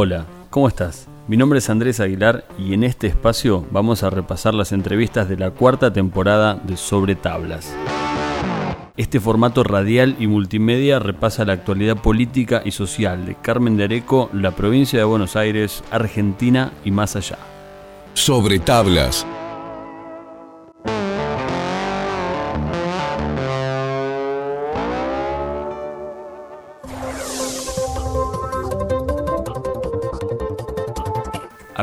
Hola, ¿cómo estás? Mi nombre es Andrés Aguilar y en este espacio vamos a repasar las entrevistas de la cuarta temporada de Sobre Tablas. Este formato radial y multimedia repasa la actualidad política y social de Carmen de Areco, la provincia de Buenos Aires, Argentina y más allá. Sobre Tablas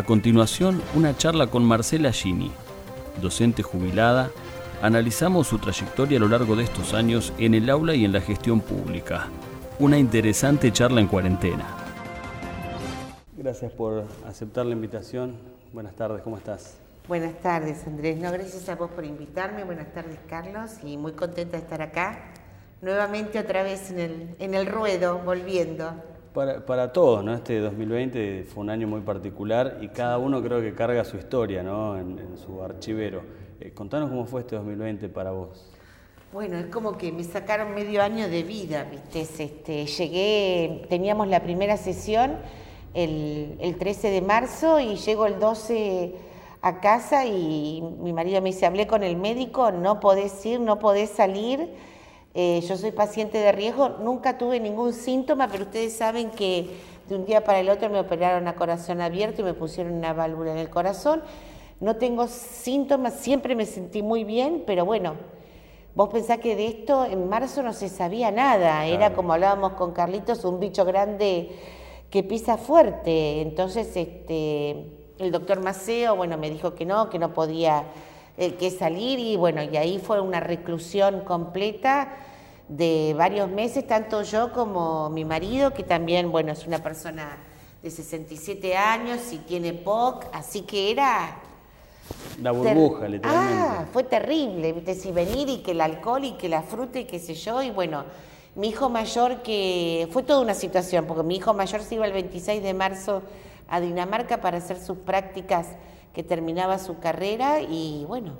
continuación, una charla con Marcela Gini, docente jubilada. Analizamos su trayectoria a lo largo de estos años en el aula y en la gestión pública. Una interesante charla en cuarentena. Gracias por aceptar la invitación. Buenas tardes, ¿cómo estás? Buenas tardes, Andrés. No, gracias a vos por invitarme. Buenas tardes, Carlos. Y muy contenta de estar acá. Nuevamente otra vez en el, en el ruedo, volviendo. Para, para, todos, ¿no? Este 2020 fue un año muy particular y cada uno creo que carga su historia, ¿no? En, su archivero. Eh, contanos cómo fue este 2020 para vos. Bueno, es como que me sacaron medio año de vida, ¿viste? Este, llegué, teníamos la primera sesión el, el 13 de marzo y llego el 12 a casa y mi marido me dice, hablé con el médico, no podés ir, no podés salir eh, yo soy paciente de riesgo, nunca tuve ningún síntoma, pero ustedes saben que de un día para el otro me operaron a corazón abierto y me pusieron una válvula en el corazón. No tengo síntomas, siempre me sentí muy bien, pero bueno, vos pensás que de esto en marzo no se sabía nada, era como hablábamos con Carlitos, un bicho grande que pisa fuerte. Entonces, este, el doctor Maceo, bueno, me dijo que no, que no podía eh, que salir y bueno, y ahí fue una reclusión completa de varios meses, tanto yo como mi marido, que también, bueno, es una persona de 67 años y tiene POC, así que era... La burbuja, literalmente. Ah, fue terrible, si venir y que el alcohol y que la fruta y qué sé yo, y bueno, mi hijo mayor que... Fue toda una situación, porque mi hijo mayor se iba el 26 de marzo a Dinamarca para hacer sus prácticas que terminaba su carrera y bueno,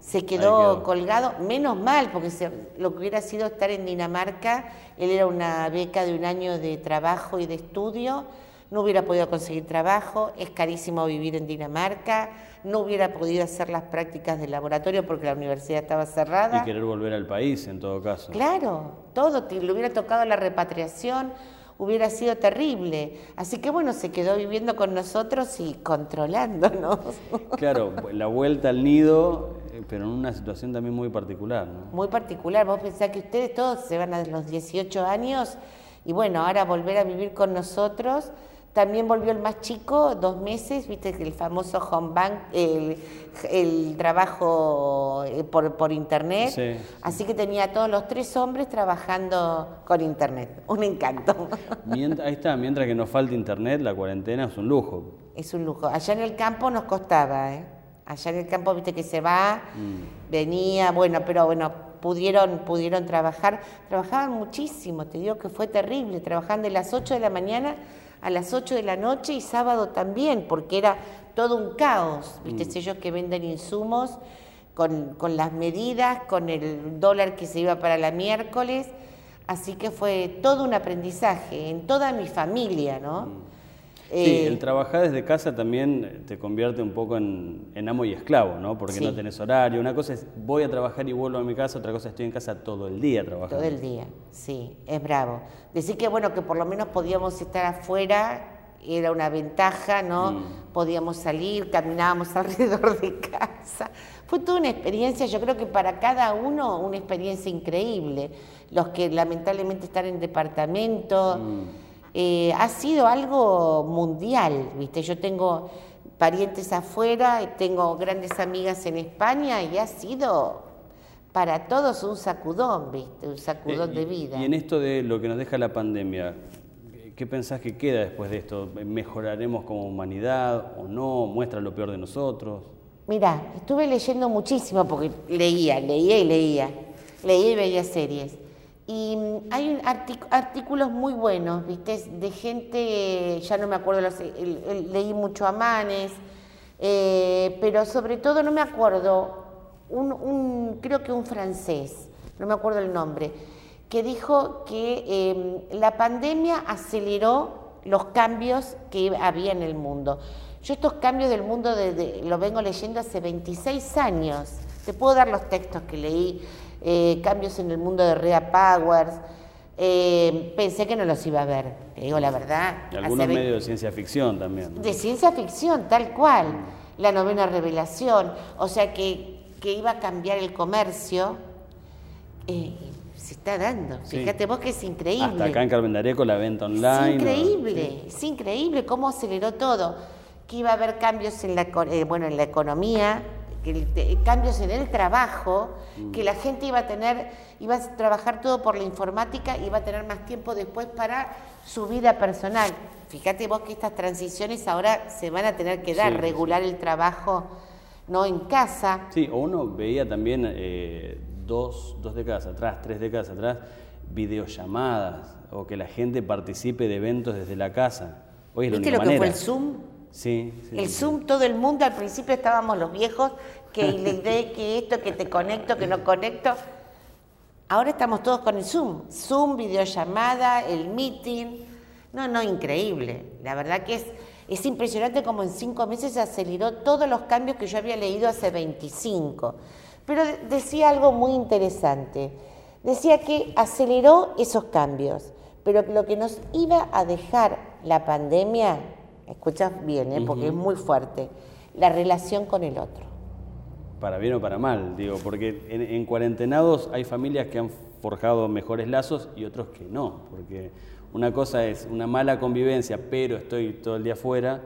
se quedó, colgado, menos mal, porque lo que hubiera sido estar en Dinamarca, él era una beca de un año de trabajo y de estudio, no hubiera podido conseguir trabajo, es carísimo vivir en Dinamarca, no hubiera podido hacer las prácticas de laboratorio porque la universidad estaba cerrada. Y querer volver al país en todo caso. Claro, todo, le hubiera tocado la repatriación, hubiera sido terrible. Así que bueno, se quedó viviendo con nosotros y controlándonos. Claro, la vuelta al nido, eh, pero en una situación también muy particular. ¿no? Muy particular. Vos pensás que ustedes todos se van a los 18 años y bueno, ahora volver a vivir con nosotros también volvió el más chico, dos meses, viste el famoso home bank, el, trabajo eh, por, internet. Así que tenía a todos los tres hombres trabajando con internet. Un encanto. ahí está, mientras que nos falta internet, la cuarentena es un lujo. Es un lujo. Allá en el campo nos costaba, ¿eh? Allá en el campo, viste que se va, mm. venía, bueno, pero bueno, pudieron, pudieron trabajar. Trabajaban muchísimo, te digo que fue terrible. Trabajaban de las 8 de la mañana a las 8 de la noche y sábado también, porque era todo un caos, ¿viste? Mm. Ellos que venden insumos con, con, las medidas, con el dólar que se iba para la miércoles, así que fue todo un aprendizaje en toda mi familia, ¿no? Mm. Sí, eh, el trabajar desde casa también te convierte un poco en, amo y esclavo, ¿no? Porque no tenés horario. Una cosa es voy a trabajar y vuelvo a mi casa, otra cosa es estoy en casa todo el día trabajando. Todo el día, sí, es bravo. Decir que bueno, que por lo menos podíamos estar afuera era una ventaja, ¿no? Mm. Podíamos salir, caminábamos alrededor de casa. Fue toda una experiencia, yo creo que para cada uno una experiencia increíble. Los que lamentablemente están en departamento. Mm. Eh, ha sido algo mundial, ¿viste? Yo tengo parientes afuera, tengo grandes amigas en España y ha sido para todos un sacudón, ¿viste? Un sacudón eh, de vida. Y en esto de lo que nos deja la pandemia, ¿qué pensás que queda después de esto? ¿Mejoraremos como humanidad o no? ¿Muestra lo peor de nosotros? Mira, estuve leyendo muchísimo porque leía, leía y leía. Leía y veía series. Y hay artículos muy buenos, ¿viste? De gente, ya no me acuerdo, leí mucho a Manes, eh, pero sobre todo no me acuerdo, un, creo que un francés, no me acuerdo el nombre, que dijo que em, la pandemia aceleró los cambios que había en el mundo. Yo estos cambios del mundo de, lo vengo leyendo hace 26 años. Te puedo dar los textos que leí, eh, cambios en el mundo de Rea Powers. Eh, pensé que no los iba a ver, te digo la verdad. Y algunos medios de ciencia ficción también. De ciencia ficción, tal cual. La novena revelación, o sea que, que iba a cambiar el comercio. Eh, se está dando. Fíjate vos que es increíble. Hasta acá en Carmen con la venta online. Es increíble, es increíble cómo aceleró todo. Que iba a haber cambios en la, eh, bueno, en la economía, que cambios en el trabajo, mm. que la gente iba a tener, iba a trabajar todo por la informática y iba a tener más tiempo después para su vida personal. Fíjate vos que estas transiciones ahora se van a tener que dar, regular el trabajo no en casa. Sí, o uno veía también eh, dos, dos décadas atrás, tres décadas atrás, videollamadas o que la gente participe de eventos desde la casa. Hoy es ¿Viste lo que fue el Zoom? Sí. el Zoom, todo el mundo, al principio estábamos los viejos, que la idea, que esto, que te conecto, que no conecto. Ahora estamos todos con el Zoom. Zoom, videollamada, el meeting. No, no, increíble. La verdad que es, es impresionante como en cinco meses aceleró todos los cambios que yo había leído hace 25. Pero decía algo muy interesante. Decía que aceleró esos cambios, pero lo que nos iba a dejar la pandemia, escuchas bien, ¿eh? porque es muy fuerte, la relación con el otro. Para bien o para mal, digo, porque en, cuarentenados hay familias que han forjado mejores lazos y otros que no, porque una cosa es una mala convivencia, pero estoy todo el día afuera,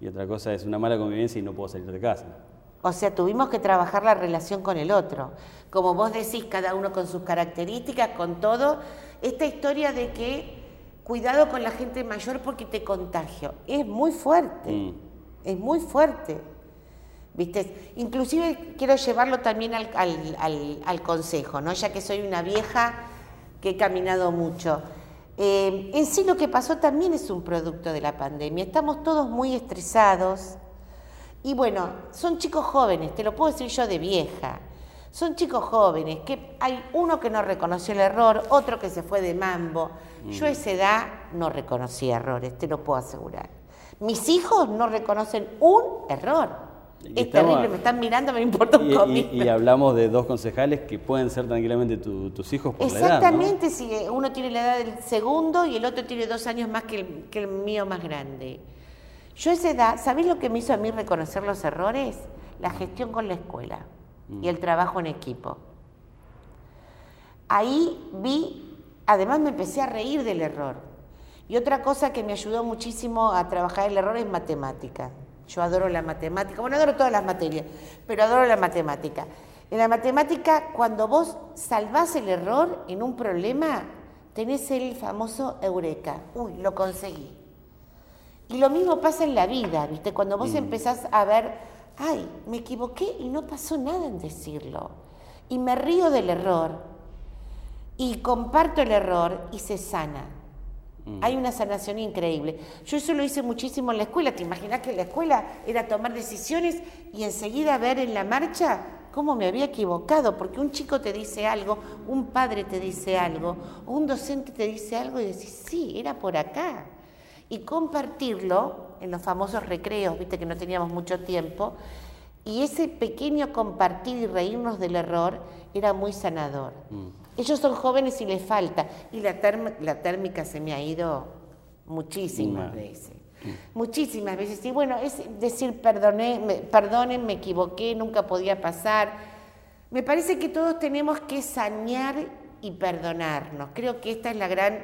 y otra cosa es una mala convivencia y no puedo salir de casa. O sea, tuvimos que trabajar la relación con el otro. Como vos decís, cada uno con sus características, con todo. Esta historia de que cuidado con la gente mayor porque te contagio. Es muy fuerte. Mm. Es muy fuerte. ¿Viste? Inclusive quiero llevarlo también al, consejo, ¿no? Ya que soy una vieja que he caminado mucho. Eh, en sí lo que pasó también es un producto de la pandemia. Estamos todos muy estresados, y bueno, son chicos jóvenes, te lo puedo decir yo de vieja. Son chicos jóvenes, que hay uno que no reconoció el error, otro que se fue de mambo. Yo a esa edad no reconocí errores, te lo puedo asegurar. Mis hijos no reconocen un error. Es terrible, me están mirando, me importa un y, Y, hablamos de dos concejales que pueden ser tranquilamente tus hijos por la edad. Exactamente, si uno tiene la edad del segundo y el otro tiene dos años más que el, que el mío más grande. Yo a esa edad, ¿sabés lo que me hizo a mí reconocer los errores? La gestión con la escuela y el trabajo en equipo. Ahí vi, además me empecé a reír del error. Y otra cosa que me ayudó muchísimo a trabajar el error es matemática. Yo adoro la matemática, bueno, adoro todas las materias, pero adoro la matemática. En la matemática, cuando vos salvás el error en un problema, tenés el famoso eureka. Uy, lo conseguí. Y lo mismo pasa en la vida, ¿viste? Cuando vos mm. empezás a ver, ay, me equivoqué y no pasó nada en decirlo. Y me río del error y comparto el error y se sana. Hay una sanación increíble. Yo eso lo hice muchísimo en la escuela. ¿Te imaginas que en la escuela era tomar decisiones y enseguida ver en la marcha cómo me había equivocado? Porque un chico te dice algo, un padre te dice algo, un docente te dice algo y decís, sí, era por acá y compartirlo en los famosos recreos, viste que no teníamos mucho tiempo, y ese pequeño compartir y reírnos del error era muy sanador. Mm. Ellos son jóvenes y les falta, y la, la térmica se me ha ido muchísimas veces. Muchísimas veces. Y bueno, es decir, perdoné, me, perdonen, me equivoqué, nunca podía pasar. Me parece que todos tenemos que sanear y perdonarnos. Creo que esta es la gran,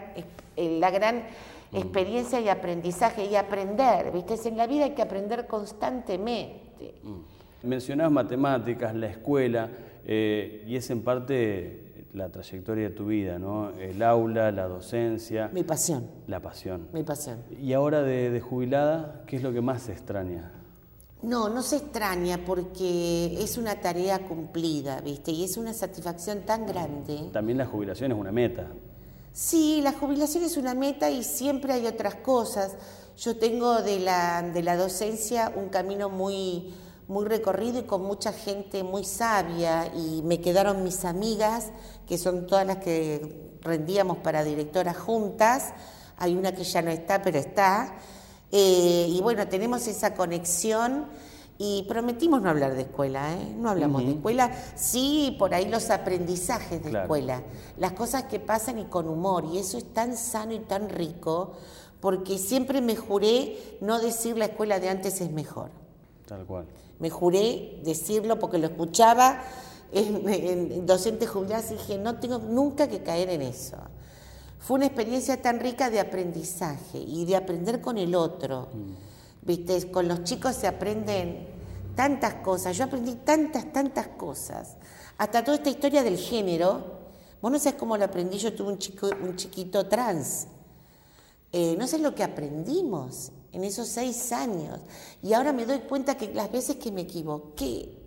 eh, la gran Mm. experiencia y aprendizaje y aprender, ¿viste? En la vida hay que aprender constantemente. Mm. Mencionás matemáticas, la escuela, eh, y es en parte la trayectoria de tu vida, ¿no? El aula, la docencia. Mi pasión. La pasión. Mi pasión. Y ahora de, jubilada, ¿qué es lo que más se extraña? No, no se extraña porque es una tarea cumplida, ¿viste? Y es una satisfacción tan grande. También la jubilación es una meta. Sí, la jubilación es una meta y siempre hay otras cosas. Yo tengo de la, de la docencia un camino muy, muy recorrido y con mucha gente muy sabia y me quedaron mis amigas, que son todas las que rendíamos para directoras juntas, hay una que ya no está, pero está. Eh, y bueno, tenemos esa conexión y prometimos no hablar de escuela, ¿eh? no hablamos de escuela, sí por ahí los aprendizajes de escuela, las cosas que pasan y con humor, y eso es tan sano y tan rico, porque siempre me juré no decir la escuela de antes es mejor. Tal cual. Me juré decirlo porque lo escuchaba en, en docentes jubilados y dije, no tengo nunca que caer en eso. Fue una experiencia tan rica de aprendizaje y de aprender con el otro. Mm. ¿Viste? Con los chicos se aprenden tantas cosas. Yo aprendí tantas, tantas cosas. Hasta toda esta historia del género. Vos no sabés cómo lo aprendí. Yo tuve un, chico, un chiquito trans. Eh, no sé lo que aprendimos en esos seis años. Y ahora me doy cuenta que las veces que me equivoqué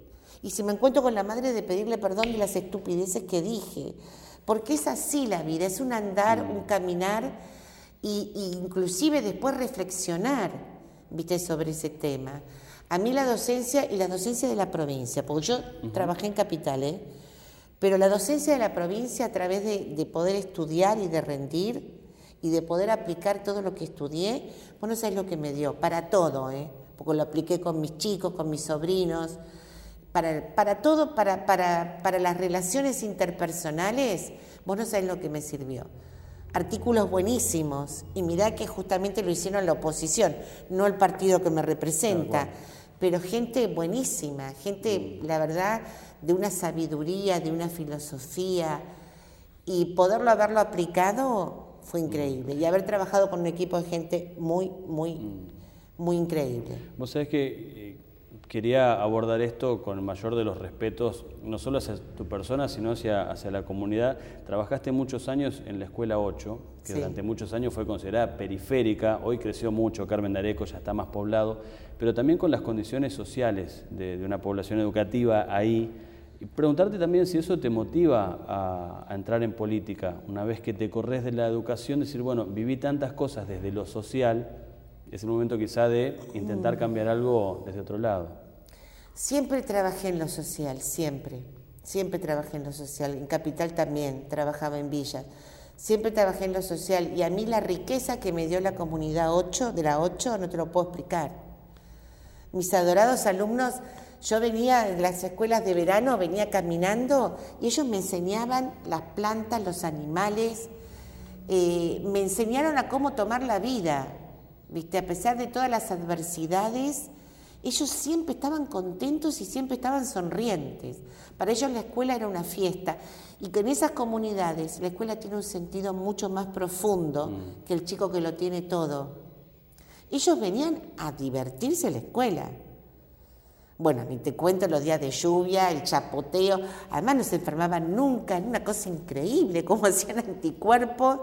y si me encuentro con la madre de pedirle perdón de las estupideces que dije, porque es así la vida, es un andar, un caminar y, inclusive después reflexionar, viste, sobre ese tema. A mí la docencia y la docencia de la provincia, porque yo trabajé en Capital, ¿eh? pero la docencia de la provincia a través de, poder estudiar y de rendir y de poder aplicar todo lo que estudié, bueno, eso es lo que me dio, para todo, ¿eh? porque lo apliqué con mis chicos, con mis sobrinos, para, para todo, para, para, para, las relaciones interpersonales, vos no sabés lo que me sirvió. Artículos buenísimos, y mirá que justamente lo hicieron la oposición, no el partido que me representa, pero gente buenísima, gente, la verdad, de una sabiduría, de una filosofía, y poderlo haberlo aplicado fue increíble, y haber trabajado con un equipo de gente muy, muy, mm. muy increíble. Vos sabés que eh, quería abordar esto con el mayor de los respetos, no solo hacia tu persona, sino hacia, hacia la comunidad. Trabajaste muchos años en la Escuela 8, que durante muchos años fue considerada periférica, hoy creció mucho, Carmen de Areco ya está más poblado, pero también con las condiciones sociales de, una población educativa ahí. Y preguntarte también si eso te motiva a, a, entrar en política, una vez que te corres de la educación, decir, bueno, viví tantas cosas desde lo social, es el momento quizá de intentar cambiar algo desde otro lado. Siempre trabajé en lo social, siempre. Siempre trabajé en lo social. En Capital también, trabajaba en Villa. Siempre trabajé en lo social y a mí la riqueza que me dio la comunidad 8, de la 8, no te lo puedo explicar. Mis adorados alumnos, yo venía de las escuelas de verano, venía caminando y ellos me enseñaban las plantas, los animales, eh, me enseñaron a cómo tomar la vida, ¿viste? A pesar de todas las adversidades, ellos siempre estaban contentos y siempre estaban sonrientes. Para ellos la escuela era una fiesta y que en esas comunidades la escuela tiene un sentido mucho más profundo mm. que el chico que lo tiene todo. Ellos venían a divertirse en la escuela. Bueno, ni te cuento los días de lluvia, el chapoteo. Además no se enfermaban nunca, era una cosa increíble, cómo hacían anticuerpos.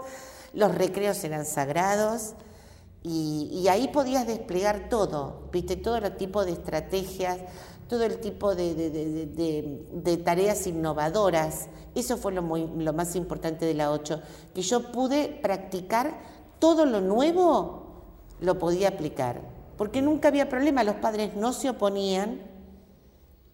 Los recreos eran sagrados. Y, ahí podías desplegar todo, viste, todo el tipo de estrategias, todo el tipo de, tareas innovadoras. Eso fue lo, lo más importante de la 8, que yo pude practicar todo lo nuevo, lo podía aplicar, porque nunca había problema, los padres no se oponían,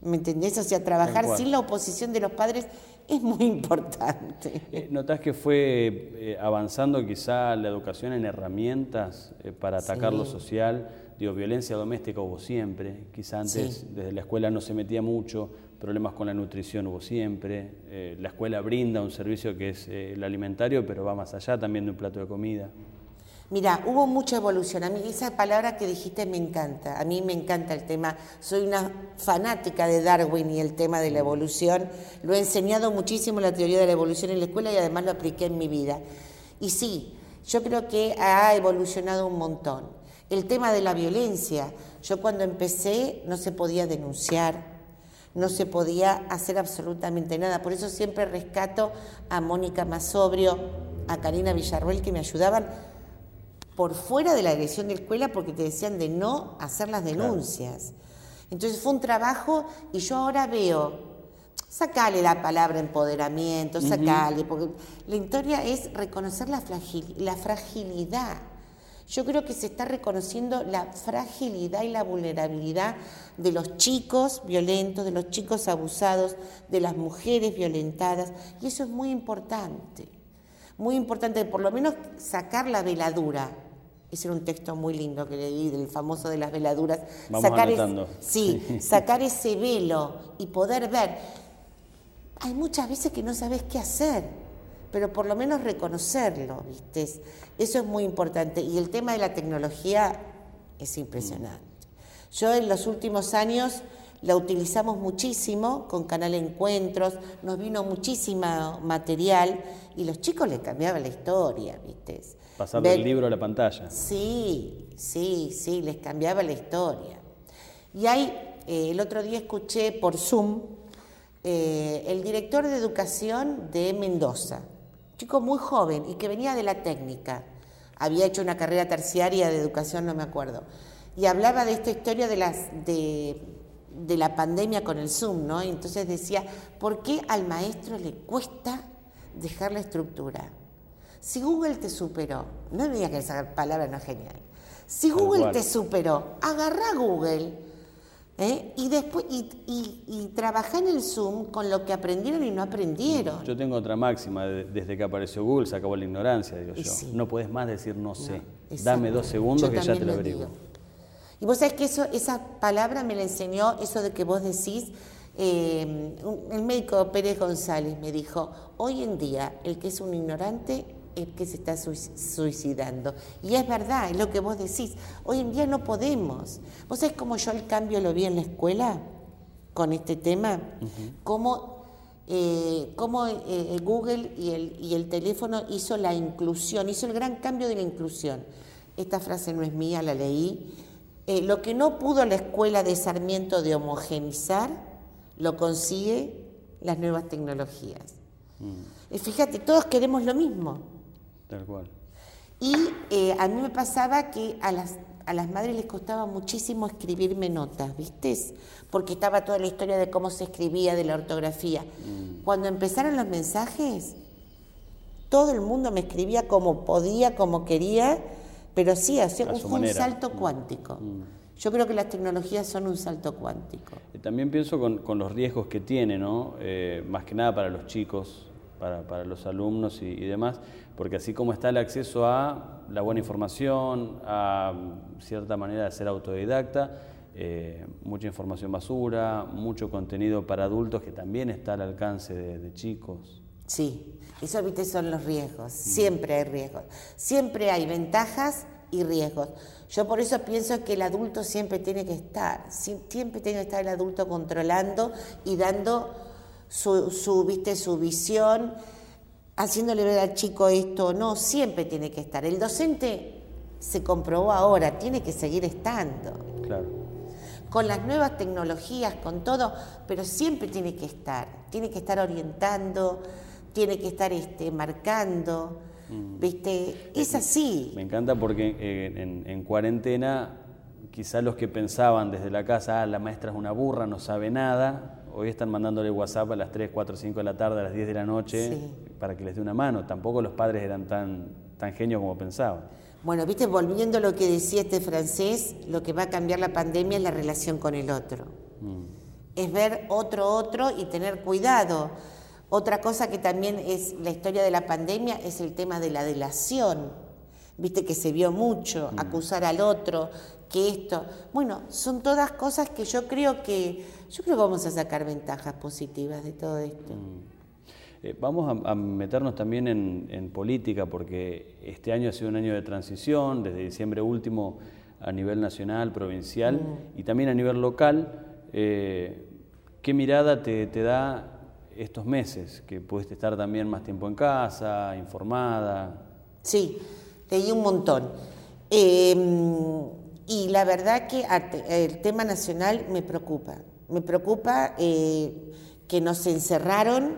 ¿me entendés? O sea, trabajar sin la oposición de los padres es muy importante. Eh, ¿Notás que fue eh, avanzando quizá la educación en herramientas eh, para atacar lo social? Digo, violencia doméstica hubo siempre, quizá antes desde la escuela no se metía mucho, problemas con la nutrición hubo siempre, la escuela brinda un servicio que es el alimentario, pero va más allá también de un plato de comida. Mira, hubo mucha evolución. A mí esa palabra que dijiste me encanta. A mí me encanta el tema. Soy una fanática de Darwin y el tema de la evolución. Lo he enseñado muchísimo la teoría de la evolución en la escuela y además lo apliqué en mi vida. Y sí, yo creo que ha evolucionado un montón. El tema de la violencia. Yo cuando empecé no se podía denunciar, no se podía hacer absolutamente nada. Por eso siempre rescato a Mónica Masobrio, a Karina Villarruel que me ayudaban por fuera de la dirección de escuela porque te decían de no hacer las denuncias. Entonces fue un trabajo y yo ahora veo, sacale la palabra empoderamiento, sacale, porque la historia es reconocer la, la fragilidad. Yo creo que se está reconociendo la fragilidad y la vulnerabilidad de los chicos violentos, de los chicos abusados, de las mujeres violentadas, y eso es muy importante muy importante, por lo menos sacar la veladura. Ese era un texto muy lindo que leí del famoso de las veladuras. Vamos sacar anotando. sí, Sí. sacar ese velo y poder ver. Hay muchas veces que no sabes qué hacer, pero por lo menos reconocerlo, ¿viste? Eso es muy importante. Y el tema de la tecnología es impresionante. Yo en los últimos años la utilizamos muchísimo con Canal Encuentros, nos vino muchísimo material y los chicos les cambiaba la historia, ¿viste? Pasar del libro a la pantalla. Sí, sí, sí, les cambiaba la historia. Y hay, eh, el otro día escuché por Zoom eh, el director de educación de Mendoza, chico muy joven y que venía de la técnica. Había hecho una carrera terciaria de educación, no me acuerdo. Y hablaba de esta historia de, las, de, de la pandemia con el Zoom, ¿no? Y entonces decía, ¿por qué al maestro le cuesta dejar la estructura? Si Google te superó, no me digas que esa palabra no es genial. Si Google te superó, agarrá Google ¿eh? y después y, y, y trabajá en el Zoom con lo que aprendieron y no aprendieron. Yo tengo otra máxima, de- desde que apareció Google se acabó la ignorancia, digo yo. sí. No puedes más decir no sé. Dame dos segundos Yo que ya te lo averiguo. digo. Y vos sabés que eso, esa palabra me la enseñó, eso de que vos decís, eh, el médico Pérez González me dijo, hoy en día el que es un ignorante que se está sui- suicidando. Y es verdad, es lo que vos decís, hoy en día no podemos. ¿Vos sabés cómo yo el cambio lo vi en la escuela con este tema? Cómo eh, cómo eh, Google y el, y el teléfono hizo la inclusión, hizo el gran cambio de la inclusión. Esta frase no es mía, la leí. Eh, lo que no pudo la escuela de Sarmiento de homogenizar, lo consigue las nuevas tecnologías. Y fíjate, todos queremos lo mismo. Tal cual. Y eh, a mí me pasaba que a las, a las madres les costaba muchísimo escribirme notas, ¿viste? Porque estaba toda la historia de cómo se escribía, de la ortografía. Cuando empezaron los mensajes, todo el mundo me escribía como podía, como quería, pero sí, hacía un, salto cuántico. Yo creo que las tecnologías son un salto cuántico. Eh, También pienso con, con los riesgos que tiene, ¿no? Eh, más que nada para los chicos, para, para los alumnos y, y demás, porque así como está el acceso a la buena información, a mm, cierta manera de ser autodidacta, eh, mucha información basura, mucho contenido para adultos que también está al alcance de, chicos. Sí, eso viste son los riesgos, siempre hay riesgos, siempre hay ventajas y riesgos. Yo por eso pienso que el adulto siempre tiene que estar, sie- siempre tiene que estar el adulto controlando y dando su, su, viste, su visión, haciéndole ver al chico esto, no, siempre tiene que estar. El docente se comprobó ahora, tiene que seguir estando Claro. con las nuevas tecnologías, con todo, pero siempre tiene que estar, tiene que estar orientando, tiene que estar este, marcando, ¿viste? Es así. Me encanta porque eh, en, en cuarentena quizás los que pensaban desde la casa, ah, la maestra es una burra, no sabe nada, hoy están mandándole WhatsApp a las 3, 4, 5 de la tarde, a las 10 de la noche, Sí. para que les dé una mano. Tampoco los padres eran tan, tan genios como pensaban. Bueno, viste, volviendo a lo que decía este francés, lo que va a cambiar la pandemia es la relación con el otro. Es ver otro otro y tener cuidado. Otra cosa que también es la historia de la pandemia es el tema de la delación. Viste que se vio mucho, acusar al otro, que esto. Bueno, son todas cosas que yo creo que yo creo que vamos a sacar ventajas positivas de todo esto. Eh, vamos a, a meternos también en, en política porque este año ha sido un año de transición, desde diciembre último a nivel nacional, provincial y también a nivel local. Eh, ¿Qué mirada te, te da estos meses? Que pudiste estar también más tiempo en casa, informada. Sí, leí un montón. Eh, y la verdad que el tema nacional me preocupa. Me preocupa eh, que nos encerraron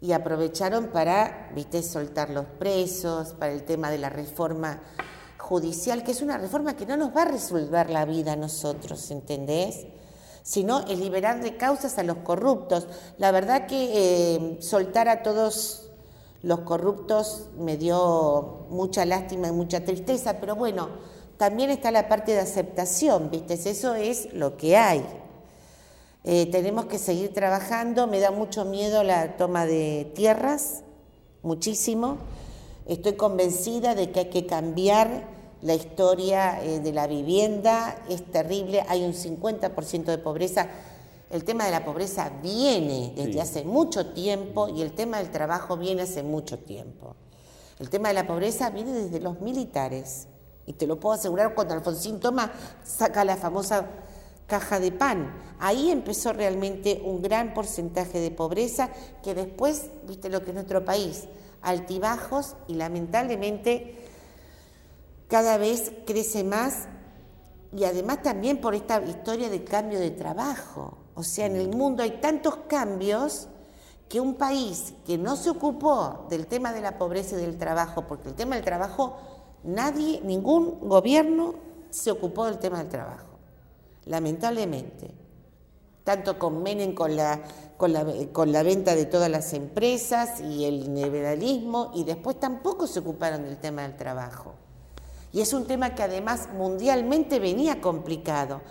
y aprovecharon para, viste, soltar los presos, para el tema de la reforma judicial, que es una reforma que no nos va a resolver la vida a nosotros, ¿entendés? Sino es liberar de causas a los corruptos. La verdad que eh, soltar a todos los corruptos me dio mucha lástima y mucha tristeza, pero bueno, también está la parte de aceptación, ¿viste? Eso es lo que hay. Eh, tenemos que seguir trabajando, me da mucho miedo la toma de tierras, muchísimo. Estoy convencida de que hay que cambiar la historia eh, de la vivienda, es terrible, hay un 50% de pobreza. El tema de la pobreza viene desde hace mucho tiempo y el tema del trabajo viene hace mucho tiempo. El tema de la pobreza viene desde los militares. Y te lo puedo asegurar cuando Alfonsín Toma saca la famosa caja de pan. Ahí empezó realmente un gran porcentaje de pobreza que después, viste lo que es nuestro país, altibajos y lamentablemente cada vez crece más y además también por esta historia de cambio de trabajo. O sea, en el mundo hay tantos cambios que un país que no se ocupó del tema de la pobreza y del trabajo, porque el tema del trabajo, nadie, ningún gobierno se ocupó del tema del trabajo, lamentablemente. Tanto con Menem, con la, con la, con la venta de todas las empresas y el neoliberalismo, y después tampoco se ocuparon del tema del trabajo. Y es un tema que además mundialmente venía complicado.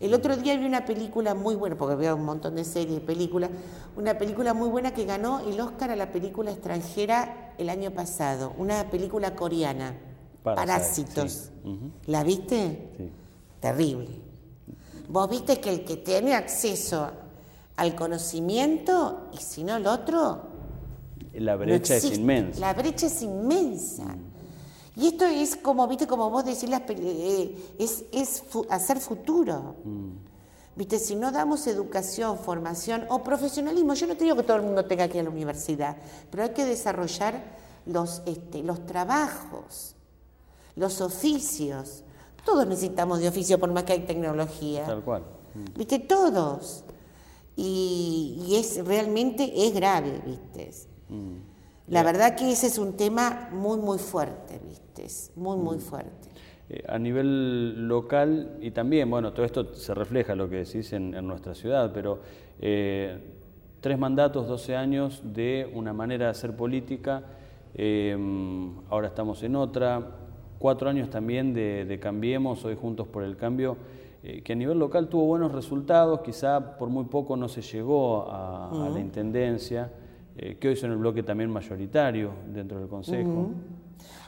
El otro día vi una película muy buena, porque veo un montón de series y películas, una película muy buena que ganó el Oscar a la película extranjera el año pasado, una película coreana, Parásitos. ¿La viste? Sí. Terrible. Vos viste que el que tiene acceso al conocimiento, y si no el otro... La brecha es inmensa. La brecha es inmensa. Mm. Y esto es como, viste, como vos decís, eh, es, es hacer futuro. Mm. Viste, si no damos educación, formación o profesionalismo, yo no te digo que todo el mundo tenga que ir a la universidad, pero hay que desarrollar los, este, los trabajos, los oficios. Todos necesitamos de oficio por más que hay tecnología. Tal cual. Mm. Viste, todos. Y, es realmente es grave, viste. Mm. La verdad que ese es un tema muy, muy fuerte, ¿viste? Muy, muy mm. fuerte. Eh, a nivel local, y también, bueno, todo esto se refleja lo que decís en, nuestra ciudad, pero eh, tres mandatos, 12 años de una manera de hacer política, ahora estamos en otra, cuatro años también de, Cambiemos, hoy Juntos por el Cambio, eh, que a nivel local tuvo buenos resultados, quizá por muy poco no se llegó a, a la Intendencia. Eh, que hoy son el bloque también mayoritario dentro del Consejo.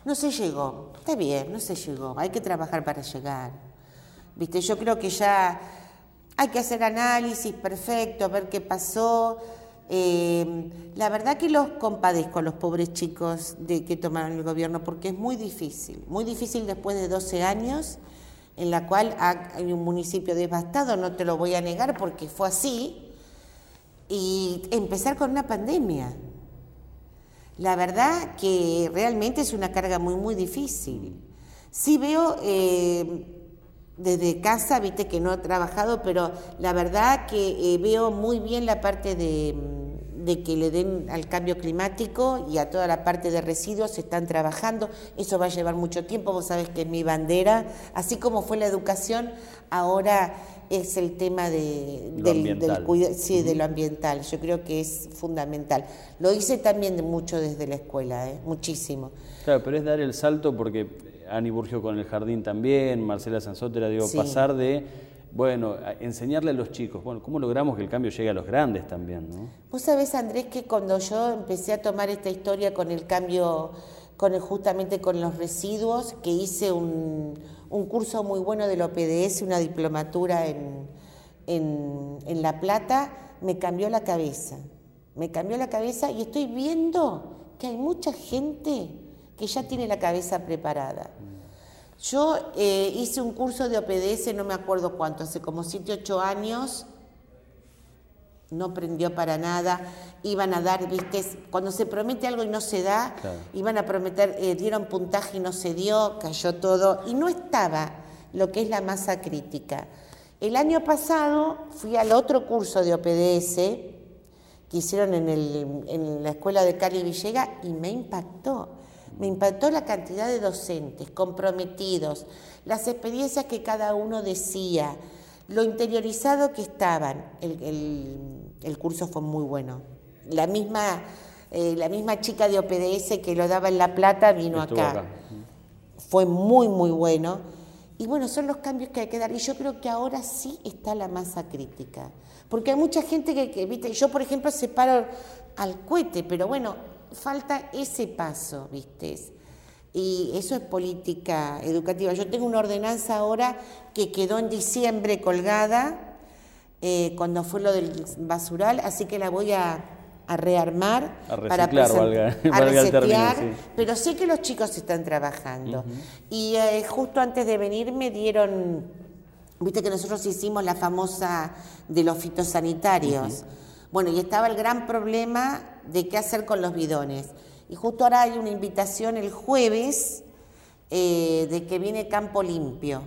No se llegó, está bien, no se llegó, hay que trabajar para llegar. Viste, yo creo que ya hay que hacer análisis perfecto, ver qué pasó. Eh, la verdad que los compadezco a los pobres chicos de que tomaron el gobierno porque es muy difícil, muy difícil después de 12 años en la cual hay un municipio devastado, no te lo voy a negar porque fue así, y empezar con una pandemia. La verdad que realmente es una carga muy, muy difícil. Sí veo eh, desde casa, viste que no he trabajado, pero la verdad que eh, veo muy bien la parte de, de, que le den al cambio climático y a toda la parte de residuos están trabajando. Eso va a llevar mucho tiempo, vos sabés que es mi bandera, así como fue la educación, ahora es el tema de, del, cuidado, sí, de lo ambiental. Yo creo que es fundamental. Lo hice también mucho desde la escuela, ¿eh? muchísimo. Claro, pero es dar el salto porque Ani Burgio con el jardín también, Marcela Sanzotera, digo, pasar de, bueno, enseñarle a los chicos, bueno, ¿cómo logramos que el cambio llegue a los grandes también? ¿no? Vos sabés, Andrés, que cuando yo empecé a tomar esta historia con el cambio, con justamente con los residuos, que hice un un curso muy bueno de la OPDS, una diplomatura en, en, La Plata, me cambió la cabeza. Me cambió la cabeza y estoy viendo que hay mucha gente que ya tiene la cabeza preparada. Yo eh, hice un curso de OPDS, no me acuerdo cuánto, hace como 7, 8 años, no prendió para nada, iban a dar, viste, cuando se promete algo y no se da, iban a prometer, eh, dieron puntaje y no se dio, cayó todo, y no estaba lo que es la masa crítica. El año pasado fui al otro curso de OPDS que hicieron en, en la escuela de Cali Villega y me impactó. Me impactó la cantidad de docentes comprometidos, las experiencias que cada uno decía, lo interiorizado que estaban. El, curso fue muy bueno. La misma, eh, la misma chica de OPDS que lo daba en La Plata vino acá. Fue muy, muy bueno. Y bueno, son los cambios que hay que dar. Y yo creo que ahora sí está la masa crítica. Porque hay mucha gente que, que viste, yo por ejemplo separo al cohete, pero bueno, falta ese paso, ¿viste? Y eso es política educativa. Yo tengo una ordenanza ahora que quedó en diciembre colgada, eh, cuando fue lo del basural, así que la voy a, rearmar para valga, a pero sé que los chicos están trabajando. Y eh, justo antes de venir me dieron, viste que nosotros hicimos la famosa de los fitosanitarios. Bueno, y estaba el gran problema de qué hacer con los bidones. Y justo ahora hay una invitación el jueves eh, de que viene Campo Limpio.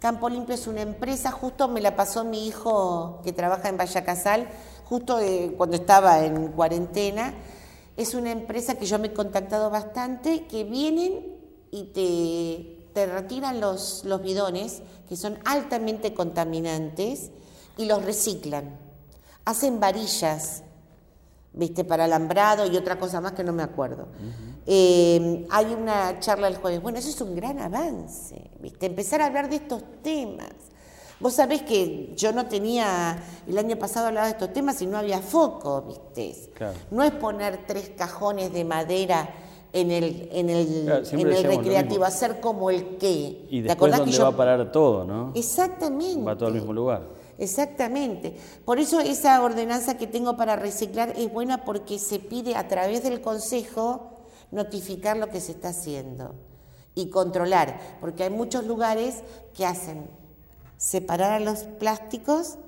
Campo Limpio es una empresa, justo me la pasó mi hijo que trabaja en Vallacasal, justo eh, cuando estaba en cuarentena. Es una empresa que yo me he contactado bastante, que vienen y te, te retiran los, los bidones, que son altamente contaminantes, y los reciclan hacen varillas, ¿viste? Para alambrado y otra cosa más que no me acuerdo. Eh, hay una charla el jueves. Bueno, eso es un gran avance, ¿viste? Empezar a hablar de estos temas. Vos sabés que yo no tenía, el año pasado hablaba de estos temas y no había foco, ¿viste? No es poner tres cajones de madera en el, en el, en el recreativo, hacer como el qué. Y después donde va a parar todo, ¿no? Exactamente. Va todo al mismo lugar. Exactamente. Por eso esa ordenanza que tengo para reciclar es buena porque se pide a través del Consejo notificar lo que se está haciendo y controlar, porque hay muchos lugares que hacen separar a los plásticos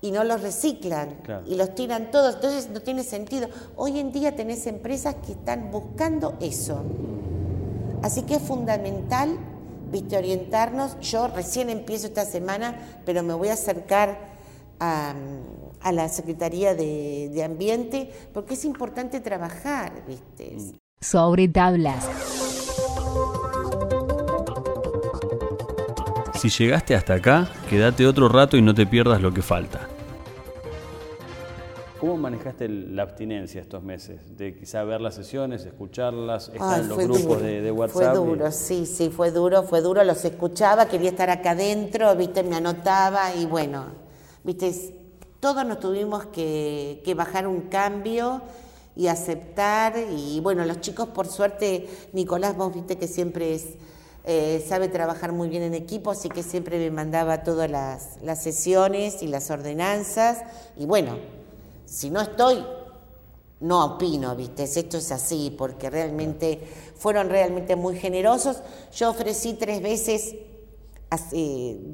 y no los reciclan y los tiran todos, entonces no tiene sentido. Hoy en día tenés empresas que están buscando eso. Así que es fundamental viste, orientarnos. Yo recién empiezo esta semana, pero me voy a acercar a, la Secretaría de, Ambiente porque es importante trabajar, viste. Sobre tablas. Si llegaste hasta acá, quédate otro rato y no te pierdas lo que falta. ¿Cómo manejaste la abstinencia estos meses? De quizá ver las sesiones, escucharlas, estar en los grupos de, WhatsApp. Fue duro, sí, sí, fue duro, fue duro, los escuchaba, quería estar acá adentro, viste, me anotaba y bueno, viste, todos nos tuvimos que, bajar un cambio y aceptar y bueno, los chicos por suerte, Nicolás, vos viste que siempre es... Eh, sabe trabajar muy bien en equipo, así que siempre me mandaba todas las, las sesiones y las ordenanzas. Y bueno, si no estoy, no opino, ¿viste? Esto es así, porque realmente fueron realmente muy generosos. Yo ofrecí tres veces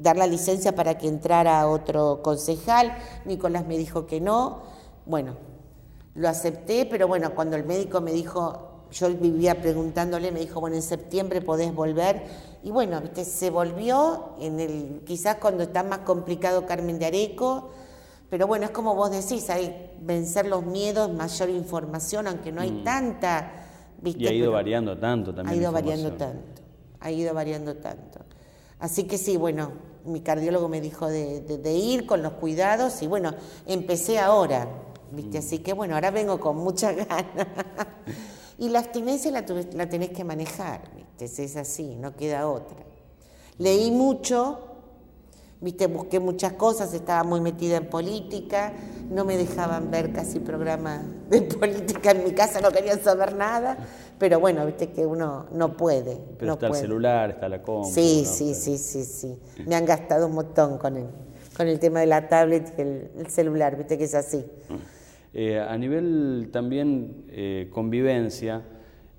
dar la licencia para que entrara otro concejal, Nicolás me dijo que no, bueno, lo acepté, pero bueno, cuando el médico me dijo, yo vivía preguntándole, me dijo, bueno, en septiembre podés volver, y bueno, ¿viste? se volvió, en el, quizás cuando está más complicado Carmen de Areco, pero bueno, es como vos decís, hay vencer los miedos, mayor información, aunque no hay mm. tanta... ¿viste? Y ha ido variando tanto también. Ha ido variando tanto, ha ido variando tanto. Así que sí, bueno, mi cardiólogo me dijo de, ir con los cuidados y bueno, empecé ahora, ¿viste? Mm. Así que bueno, ahora vengo con mucha ganas. y la abstinencia la, la tenés que manejar, ¿viste? Es así, no queda otra. Leí mucho, Viste, busqué muchas cosas, estaba muy metida en política, no me dejaban ver casi programas de política en mi casa, no querían saber nada, pero bueno, viste que uno no puede. Pero está el celular, está la compra. Sí, sí, sí, sí, sí. Me han gastado un montón con el, con el tema de la tablet y el, celular, viste que es así. Eh, a nivel también eh, convivencia,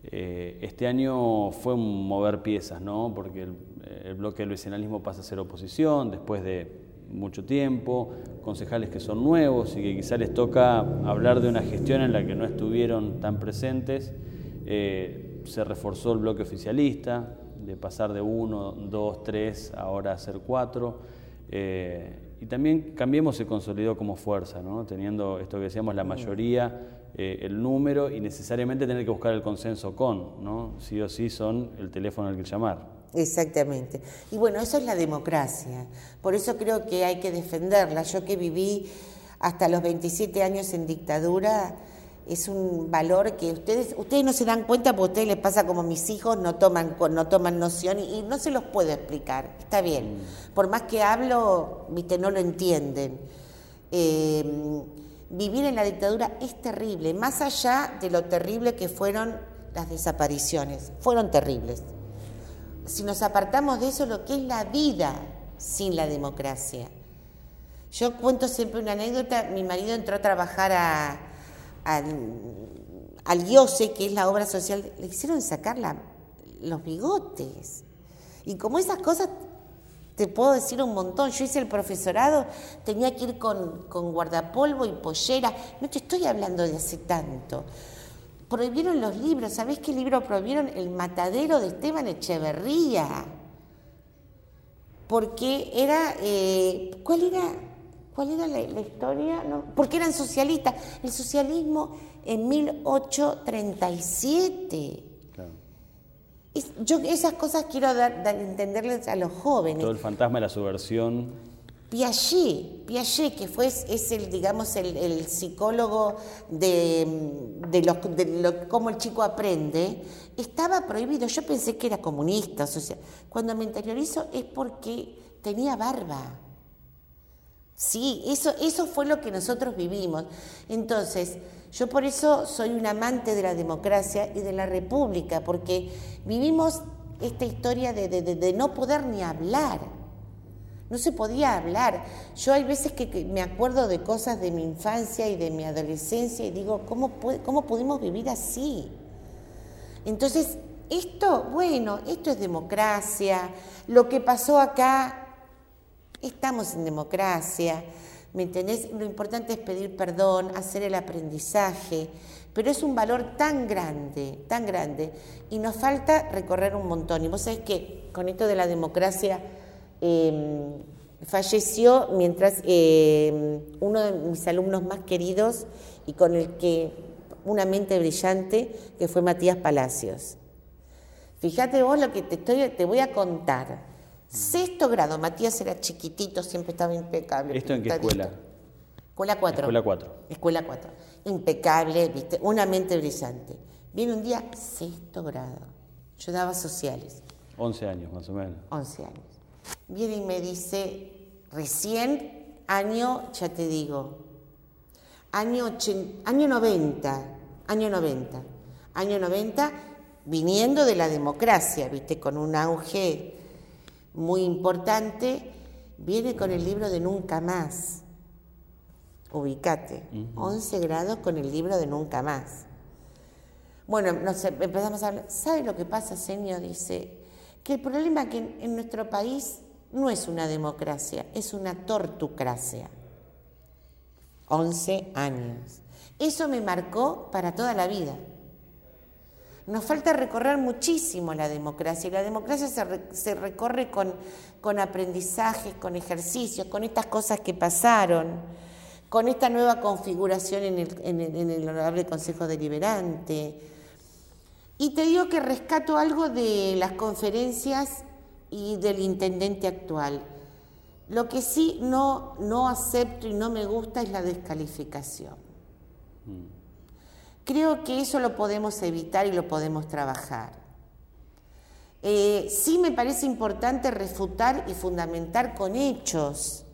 eh, este año fue un mover piezas, ¿no? Porque el, el bloque del vecinalismo pasa a ser oposición después de mucho tiempo, concejales que son nuevos y que quizá les toca hablar de una gestión en la que no estuvieron tan presentes. Eh, se reforzó el bloque oficialista, de pasar de uno, dos, tres, ahora a ser cuatro. Eh, y también Cambiemos se consolidó como fuerza, ¿no? teniendo esto que decíamos, la mayoría, eh, el número y necesariamente tener que buscar el consenso con, ¿no? sí o sí son el teléfono al que llamar. Exactamente. Y bueno, eso es la democracia. Por eso creo que hay que defenderla. Yo que viví hasta los 27 años en dictadura, es un valor que ustedes ustedes no se dan cuenta porque a ustedes les pasa como mis hijos no toman no toman noción y, no se los puedo explicar está bien mm. por más que hablo viste no lo entienden eh, vivir en la dictadura es terrible, más allá de lo terrible que fueron las desapariciones, fueron terribles. Si nos apartamos de eso, lo que es la vida sin la democracia. Yo cuento siempre una anécdota, mi marido entró a trabajar a, al IOSE, que es la obra social, le hicieron sacar los bigotes. Y como esas cosas te puedo decir un montón. Yo hice el profesorado, tenía que ir con, guardapolvo y pollera. No te estoy hablando de hace tanto. Prohibieron los libros. ¿Sabés qué libro prohibieron? El matadero de Esteban Echeverría. Porque era. Eh, ¿Cuál era? ¿Cuál era la, historia? porque eran socialistas. El socialismo en 1837. Yo esas cosas quiero dar, entenderles a los jóvenes. Todo el fantasma de la subversión. Piaget, Piaget, que fue, es el, digamos, el, psicólogo de, de, lo, cómo el chico aprende, estaba prohibido. Yo pensé que era comunista. Cuando me interiorizo es porque tenía barba. Sí, eso, eso fue lo que nosotros vivimos. Entonces, yo por eso soy un amante de la democracia y de la república, porque vivimos esta historia de, no poder ni hablar. No se podía hablar. Yo hay veces que, me acuerdo de cosas de mi infancia y de mi adolescencia y digo, ¿cómo, cómo pudimos vivir así? Entonces, esto, bueno, esto es democracia. Lo que pasó acá, estamos en democracia. ¿Me entendés? Lo importante es pedir perdón, hacer el aprendizaje, pero es un valor tan grande, tan grande, y nos falta recorrer un montón. Y vos sabés que con esto de la democracia em, falleció mientras em, uno de mis alumnos más queridos y con el que una mente brillante, que fue Matías Palacios. Fíjate vos lo que te, estoy, te voy a contar. Sexto grado, Matías era chiquitito, siempre estaba impecable. ¿Esto en qué escuela? Escuela 4. Escuela 4. Escuela 4. Impecable, ¿viste? una mente brillante. Viene un día, sexto grado. Yo daba sociales. 11 años más o menos. 11 años. Viene y me dice, recién, año, ya te digo, año, año 90, año 90, año 90, viniendo de la democracia, ¿viste? Con un auge muy importante, viene con el libro de Nunca Más. Ubicate, 11 grados con el libro de Nunca Más. Bueno, nos empezamos a hablar. ¿Sabe lo que pasa, señor? Dice que el problema es que en, nuestro país no es una democracia, es una tortucracia. 11 años. Eso me marcó para toda la vida. Nos falta recorrer muchísimo la democracia y la democracia se, recorre con, con aprendizajes, con ejercicios, con estas cosas que pasaron, con esta nueva configuración en el, en el Honorable Consejo Deliberante. Y te digo que rescato algo de las conferencias y del intendente actual. Lo que sí no, no acepto y no me gusta es la descalificación. Mm. Creo que eso lo podemos evitar y lo podemos trabajar. Eh, sí me parece importante refutar y fundamentar con hechos.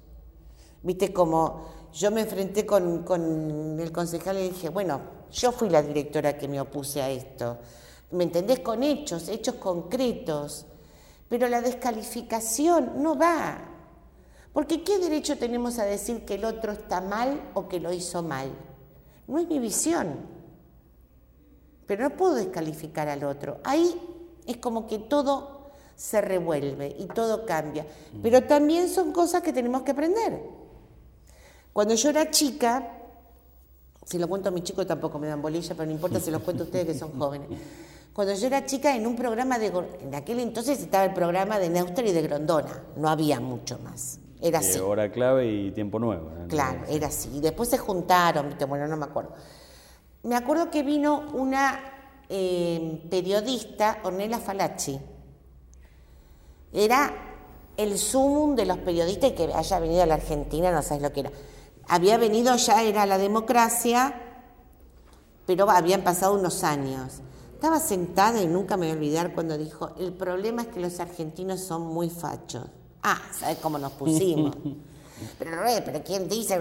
Viste, como yo me enfrenté con, con el concejal y dije, bueno, yo fui la directora que me opuse a esto. ¿Me entendés? Con hechos, hechos concretos. Pero la descalificación no va. Porque ¿qué derecho tenemos a decir que el otro está mal o que lo hizo mal? No es mi visión pero no puedo descalificar al otro. Ahí es como que todo se revuelve y todo cambia. Mm. Pero también son cosas que tenemos que aprender. Cuando yo era chica, si lo cuento a mis chicos tampoco me dan bolilla, pero no importa si los cuento a ustedes que son jóvenes. Cuando yo era chica, en un programa de. En aquel entonces estaba el programa de Neuster y de Grondona, no había mucho más. Era así. Hora clave y tiempo nuevo. Claro, era así. Y después se juntaron, bueno, no me acuerdo. Me acuerdo que vino una eh, periodista, Ornella Falacci. Era el sumum de los periodistas que haya venido a la Argentina, no sabes lo que era. Había venido ya, era la democracia, pero habían pasado unos años. Estaba sentada y nunca me voy a olvidar cuando dijo, el problema es que los argentinos son muy fachos. Ah, ¿sabes cómo nos pusimos? pero, pero ¿quién dice?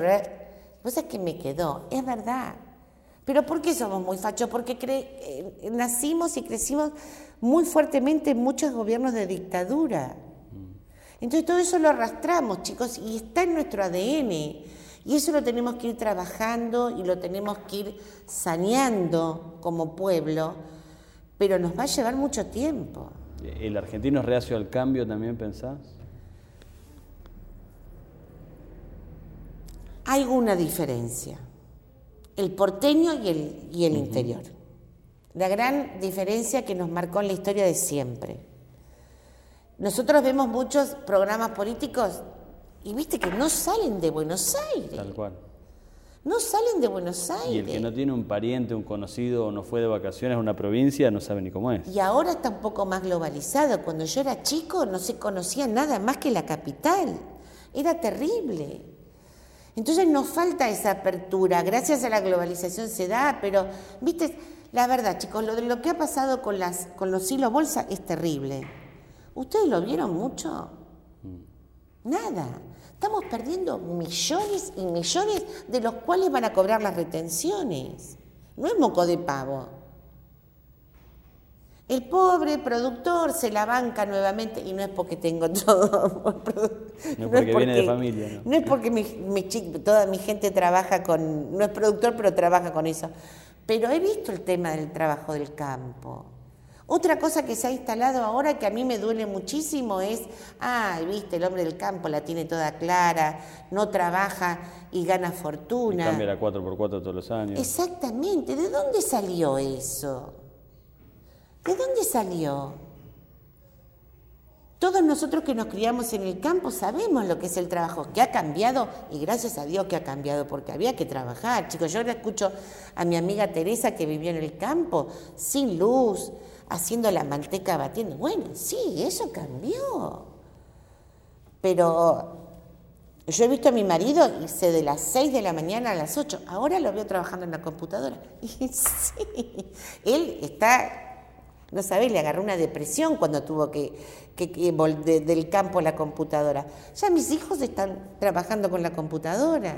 Vos sabés que me quedó, es verdad. Pero ¿por qué somos muy fachos? Porque eh, nacimos y crecimos muy fuertemente en muchos gobiernos de dictadura. Entonces todo eso lo arrastramos, chicos, y está en nuestro ADN. Y eso lo tenemos que ir trabajando y lo tenemos que ir saneando como pueblo, pero nos va a llevar mucho tiempo. ¿El argentino es reacio al cambio también, pensás? Hay una diferencia, el porteño y el, y el interior. La gran diferencia que nos marcó en la historia de siempre. Nosotros vemos muchos programas políticos y viste que no salen de Buenos Aires. Tal cual. No salen de Buenos Aires. Y el que no tiene un pariente, un conocido o no fue de vacaciones a una provincia no sabe ni cómo es. Y ahora está un poco más globalizado. Cuando yo era chico no se conocía nada más que la capital. Era terrible. Entonces nos falta esa apertura. Gracias a la globalización se da, pero, viste, la verdad, chicos, lo de lo que ha pasado con, las, con los hilos bolsa es terrible. ¿Ustedes lo vieron mucho? Mm. Nada. Estamos perdiendo millones y millones de los cuales van a cobrar las retenciones. No es moco de pavo. El pobre productor se la banca nuevamente y no es porque tengo todo. no, es porque, viene de familia. No, es porque toda mi gente trabaja con, no es productor, pero trabaja con eso. Pero he visto el tema del trabajo del campo. Otra cosa que se ha instalado ahora que a mí me duele muchísimo es, ah, viste, el hombre del campo la tiene toda clara, no trabaja y gana fortuna. Y cambia la 4x4 todos los años. Exactamente, ¿de dónde salió eso? ¿De dónde salió? Todos nosotros que nos criamos en el campo sabemos lo que es el trabajo, que ha cambiado y gracias a Dios que ha cambiado porque había que trabajar. Chicos, yo ahora escucho a mi amiga Teresa que vivió en el campo, sin luz, haciendo la manteca batiendo. Bueno, sí, eso cambió. Pero yo he visto a mi marido irse de las 6 de la mañana a las 8. Ahora lo veo trabajando en la computadora. Y sí, él está, no sabés, le agarró una depresión cuando tuvo que, que, del campo a la computadora. Ya mis hijos están trabajando con la computadora.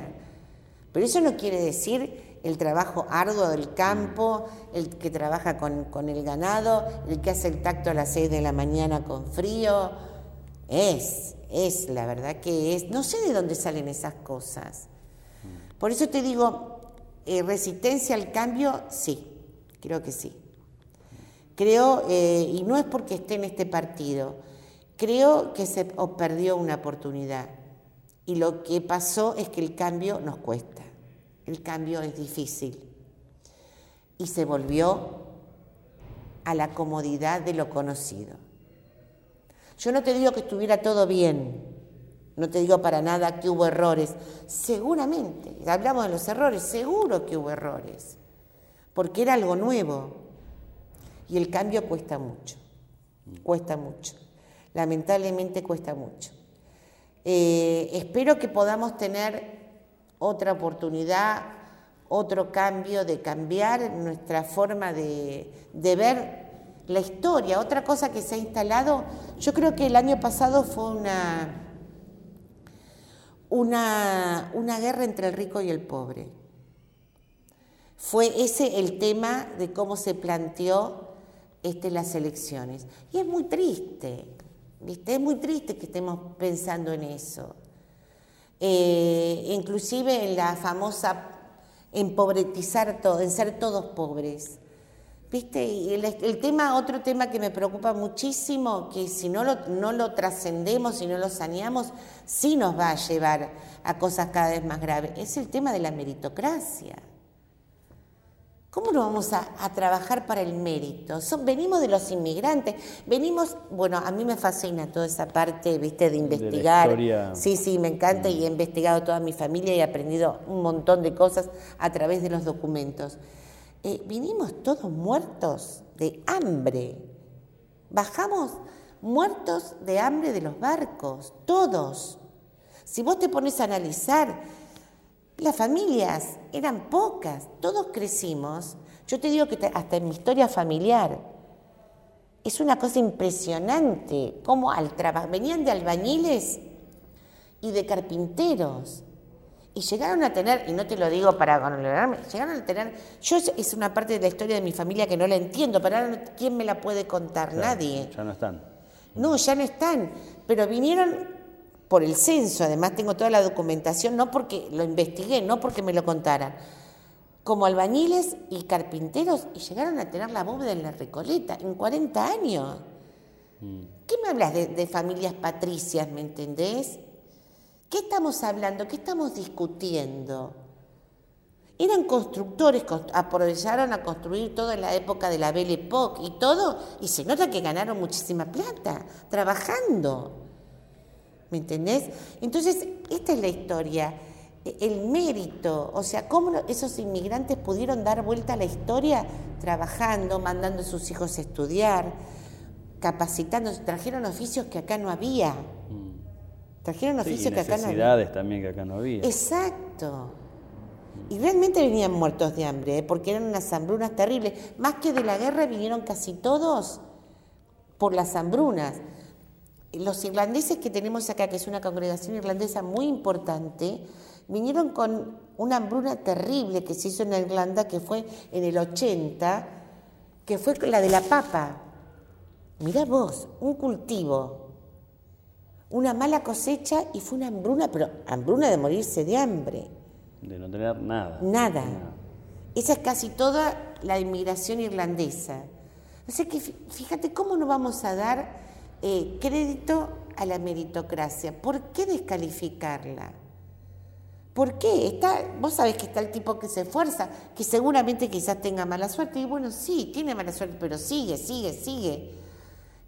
Pero eso no quiere decir el trabajo arduo del campo, el que trabaja con, el ganado, el que hace el tacto a las 6 de la mañana con frío. Es, es, la verdad que es. No sé de dónde salen esas cosas. Por eso te digo, eh, resistencia al cambio, sí, creo que sí. Creo, eh, y no es porque esté en este partido, creo que se perdió una oportunidad. Y lo que pasó es que el cambio nos cuesta el cambio es difícil. Y se volvió a la comodidad de lo conocido. Yo no te digo que estuviera todo bien, no te digo para nada que hubo errores. Seguramente, hablamos de los errores, seguro que hubo errores, porque era algo nuevo. Y el cambio cuesta mucho, cuesta mucho. Lamentablemente cuesta mucho. Eh, espero que podamos tener otra oportunidad, otro cambio de cambiar nuestra forma de, ver la historia. Otra cosa que se ha instalado, yo creo que el año pasado fue una, una, una guerra entre el rico y el pobre. Fue ese el tema de cómo se planteó este, las elecciones. Y es muy triste, ¿viste? Es muy triste que estemos pensando en eso eh, inclusive en la famosa empobretizar todo, en ser todos pobres. ¿Viste? Y el, tema, otro tema que me preocupa muchísimo, que si no lo, no lo trascendemos, si no lo saneamos, sí nos va a llevar a cosas cada vez más graves, es el tema de la meritocracia. ¿Cómo no vamos a, trabajar para el mérito? venimos de los inmigrantes, venimos, bueno, a mí me fascina toda esa parte, viste, de investigar. sí, sí, me encanta y he investigado toda mi familia y he aprendido un montón de cosas a través de los documentos. Eh, vinimos todos muertos de hambre. Bajamos muertos de hambre de los barcos, todos. Si vos te pones a analizar, las familias eran pocas, todos crecimos. Yo te digo que hasta en mi historia familiar es una cosa impresionante cómo al trabajo venían de albañiles y de carpinteros Y llegaron a tener, y no te lo digo para controlarme, llegaron a tener, yo es una parte de la historia de mi familia que no la entiendo, pero ahora ¿quién me la puede contar? Nadie. Ya no están. No, ya no están, pero vinieron por el censo, además tengo toda la documentación, no porque lo investigué, no porque me lo contaran, como albañiles y carpinteros, y llegaron a tener la bóveda en la Recoleta en 40 años. Mm. ¿Qué me hablas de, de familias patricias, me entendés? ¿Qué estamos hablando? ¿Qué estamos discutiendo? Eran constructores, aprovecharon a construir todo en la época de la Belle Époque y todo, y se nota que ganaron muchísima plata trabajando. ¿Me entendés? Entonces, esta es la historia, e, el mérito, o sea, cómo esos inmigrantes pudieron dar vuelta a la historia trabajando, mandando a sus hijos a estudiar, capacitándose, trajeron oficios que acá no había. Trajeron oficios que acá no había. también que acá no había. Exacto. Y realmente venían muertos de hambre, ¿eh? porque eran unas hambrunas terribles. Más que de la guerra vinieron casi todos por las hambrunas. Los irlandeses que tenemos acá, que es una congregación irlandesa muy importante, vinieron con una hambruna terrible que se hizo en Irlanda, que fue en el 80, que fue la de la papa. Mirá vos, un cultivo una mala cosecha y fue una hambruna, pero hambruna de morirse de hambre. De no tener nada. Nada. Esa es casi toda la inmigración irlandesa. O sea que fíjate cómo no vamos a dar eh, crédito a la meritocracia. ¿Por qué descalificarla? ¿Por qué? Está, vos sabés que está el tipo que se esfuerza, que seguramente quizás tenga mala suerte. Y bueno, sí, tiene mala suerte, pero sigue, sigue, sigue.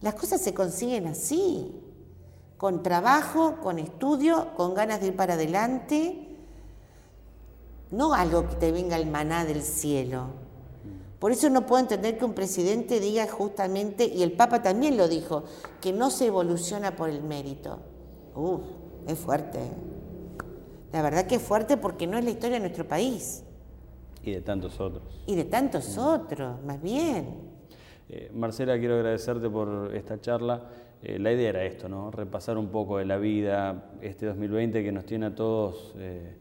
Las cosas se consiguen así con trabajo, con estudio, con ganas de ir para adelante, no algo que te venga el maná del cielo. Por eso no puedo entender que un presidente diga justamente, y el Papa también lo dijo, que no se evoluciona por el mérito. Uf, es fuerte. La verdad que es fuerte porque no es la historia de nuestro país. Y de tantos otros. Y de tantos otros, más bien. Eh, Marcela, quiero agradecerte por esta charla. Eh, la idea era esto, ¿no? repasar un poco de la vida, este 2020 que nos tiene a todos eh,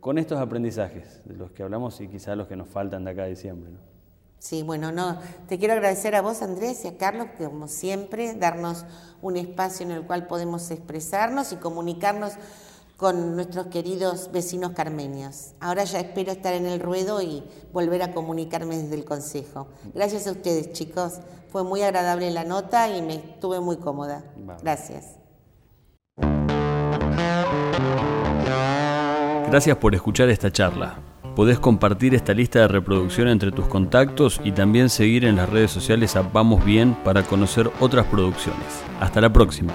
con estos aprendizajes de los que hablamos y quizás los que nos faltan de acá a diciembre. ¿no? Sí, bueno, no, te quiero agradecer a vos, Andrés, y a Carlos, que como siempre, darnos un espacio en el cual podemos expresarnos y comunicarnos con nuestros queridos vecinos carmenios. Ahora ya espero estar en el ruedo y volver a comunicarme desde el Consejo. Gracias a ustedes, chicos. Fue muy agradable la nota y me estuve muy cómoda. Gracias. Gracias por escuchar esta charla. Podés compartir esta lista de reproducción entre tus contactos y también seguir en las redes sociales a Vamos Bien para conocer otras producciones. Hasta la próxima.